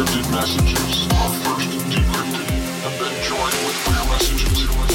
encrypted messages are first decrypted and then joined with clear messages.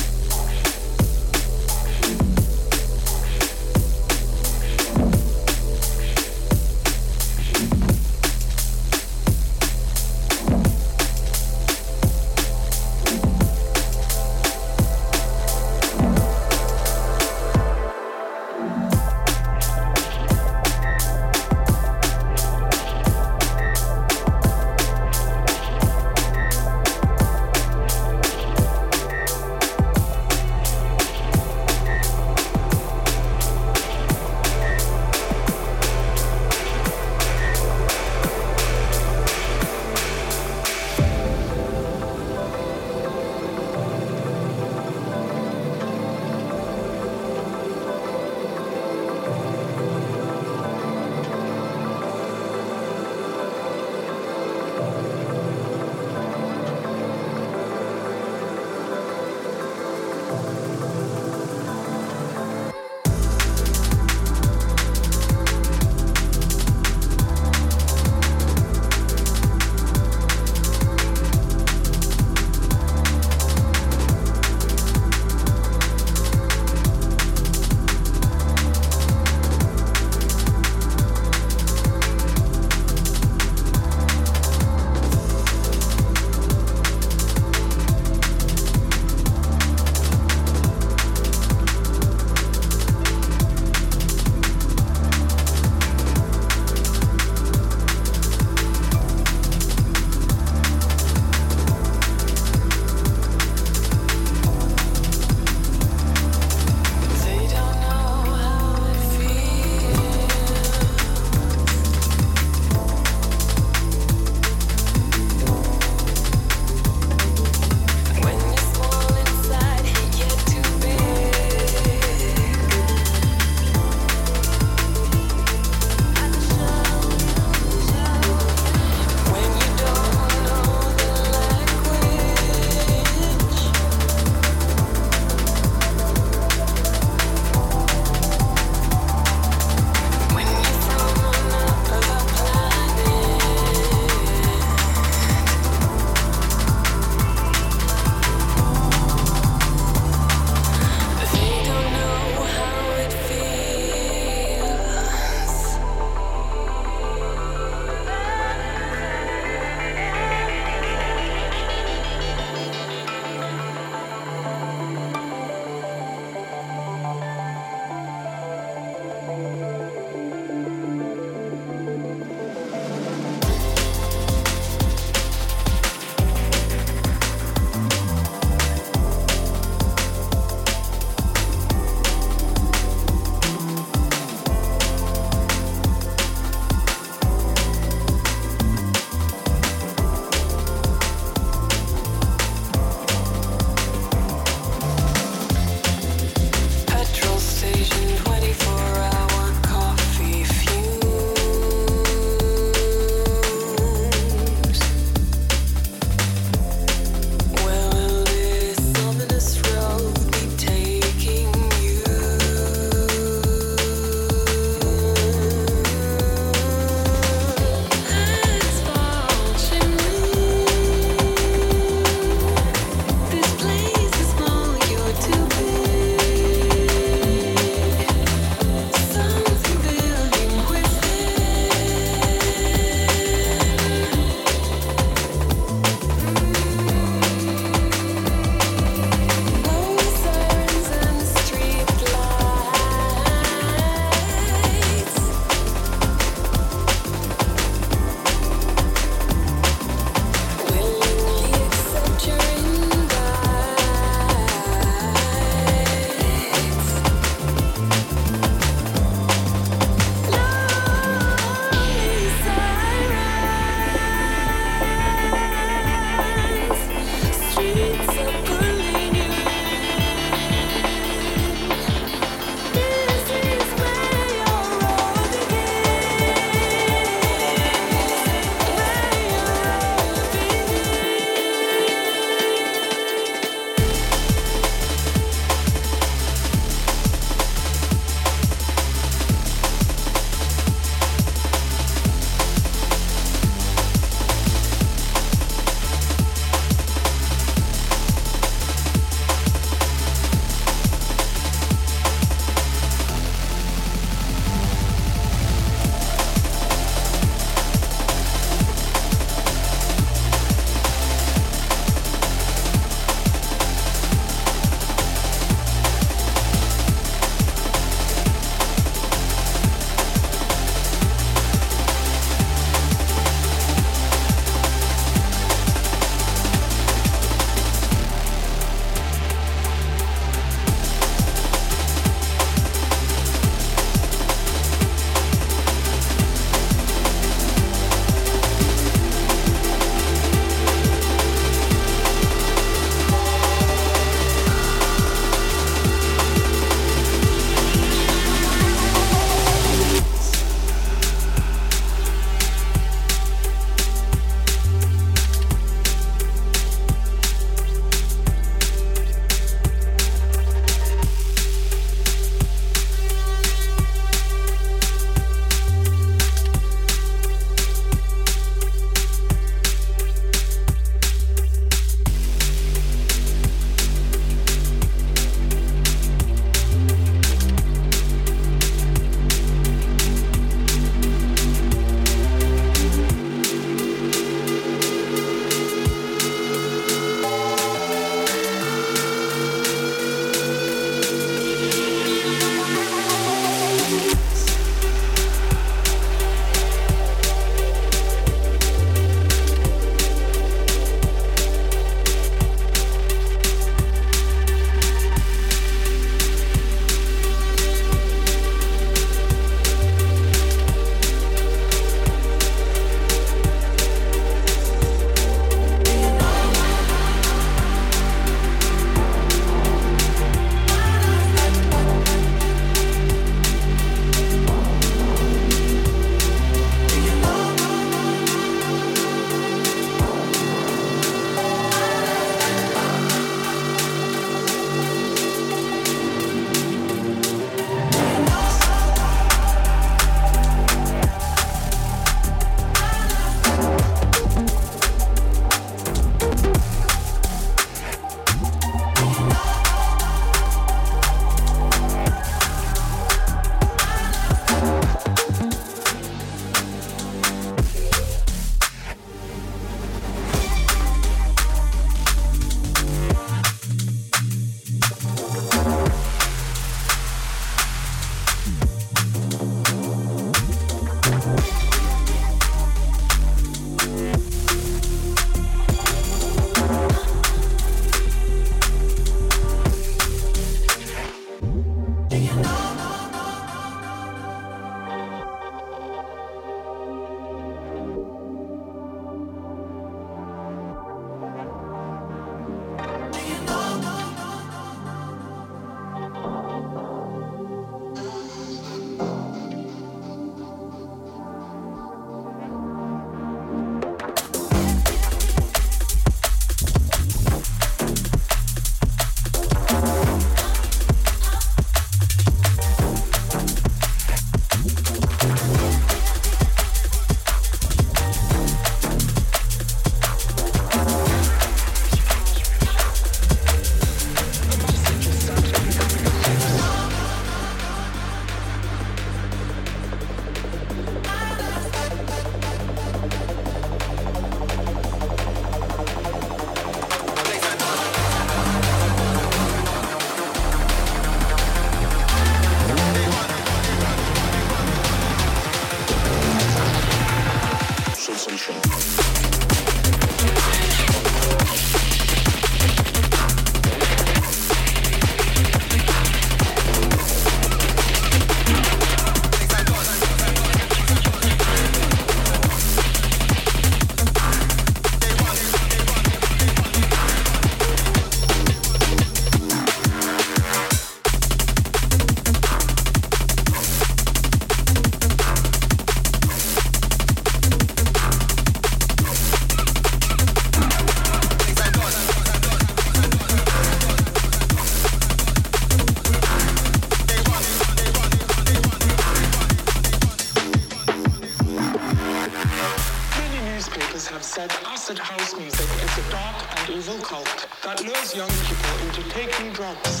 Evil cult that lures young people into taking drugs.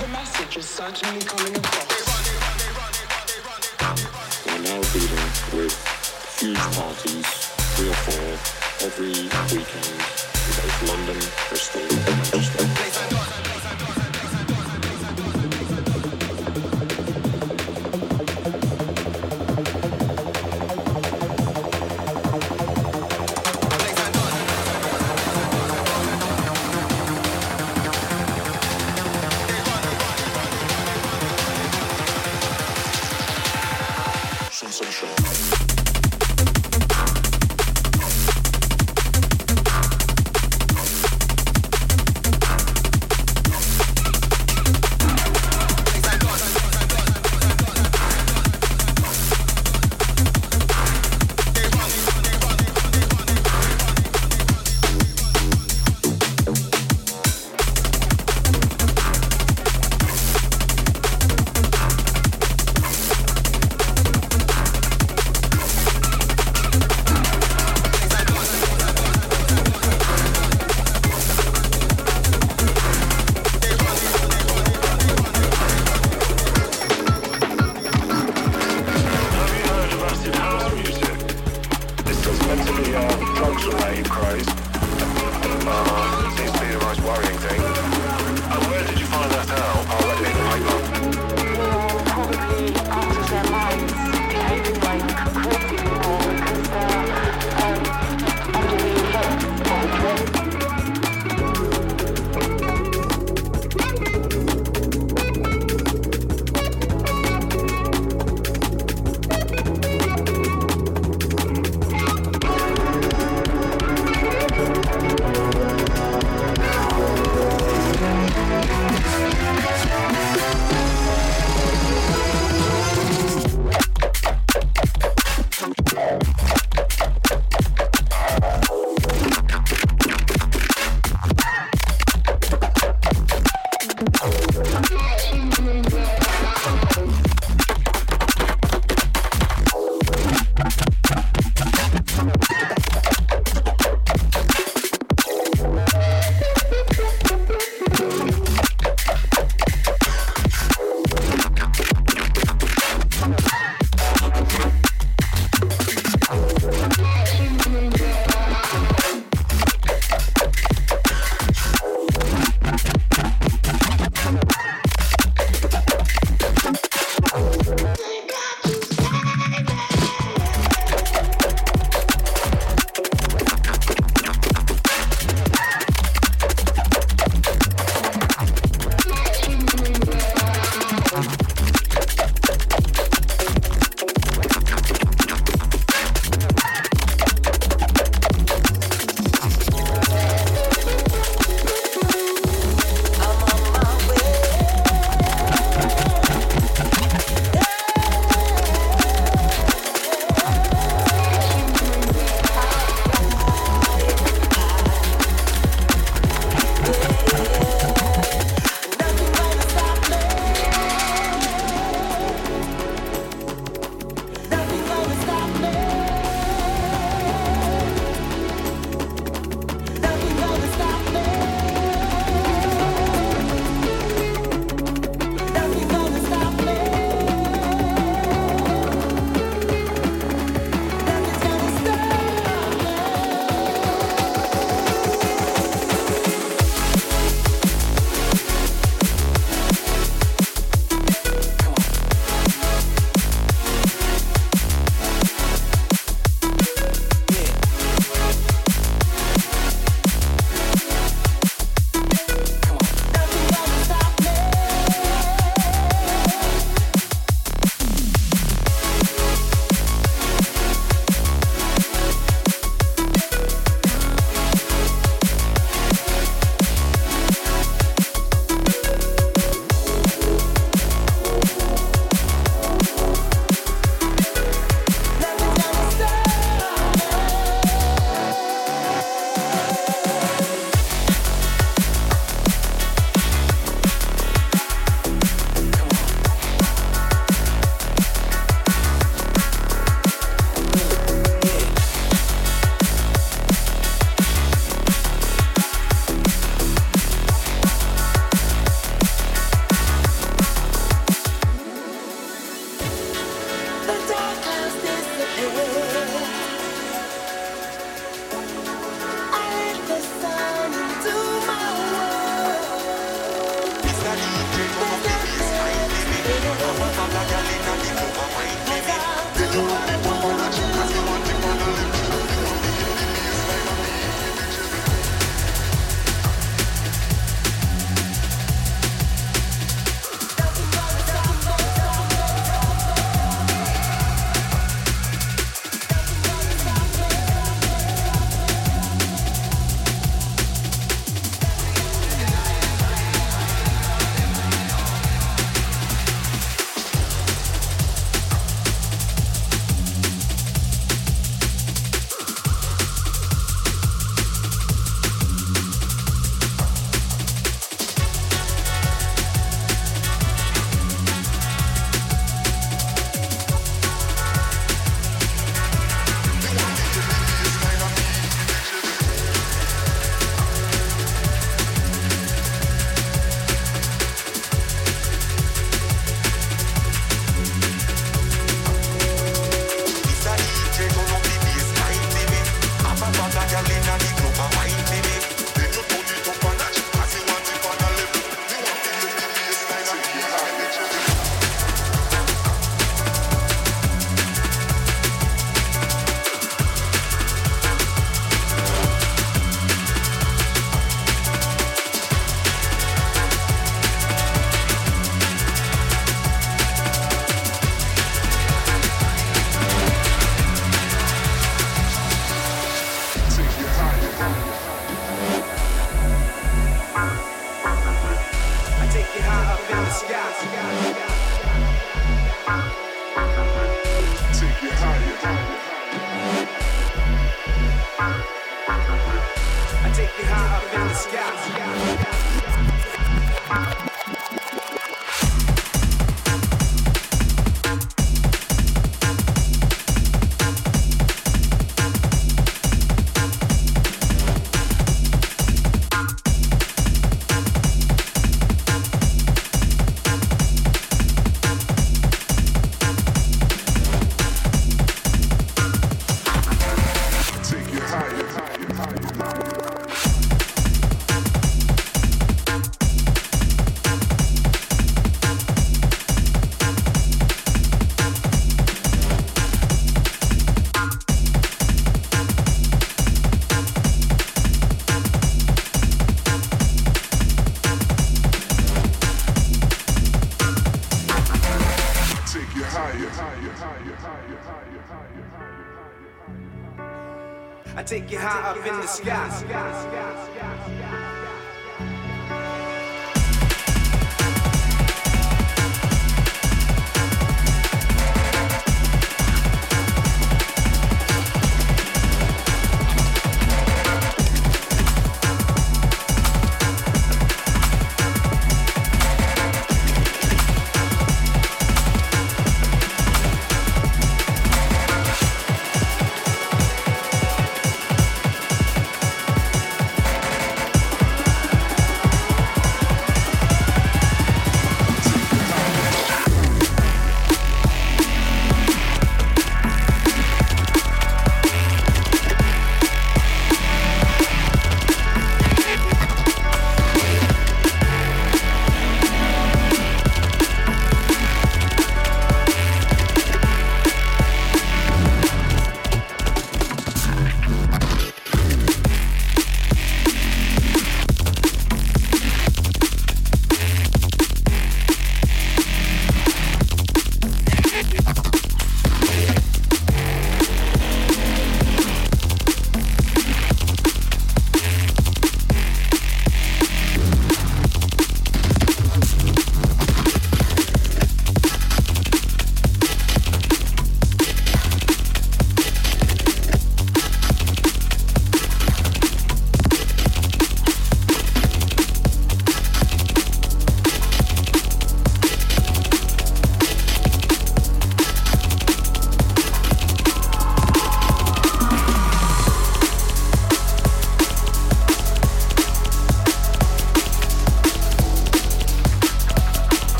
The message is certainly coming across. We're now dealing with huge parties, three or four, every weekend in both London, Bristol,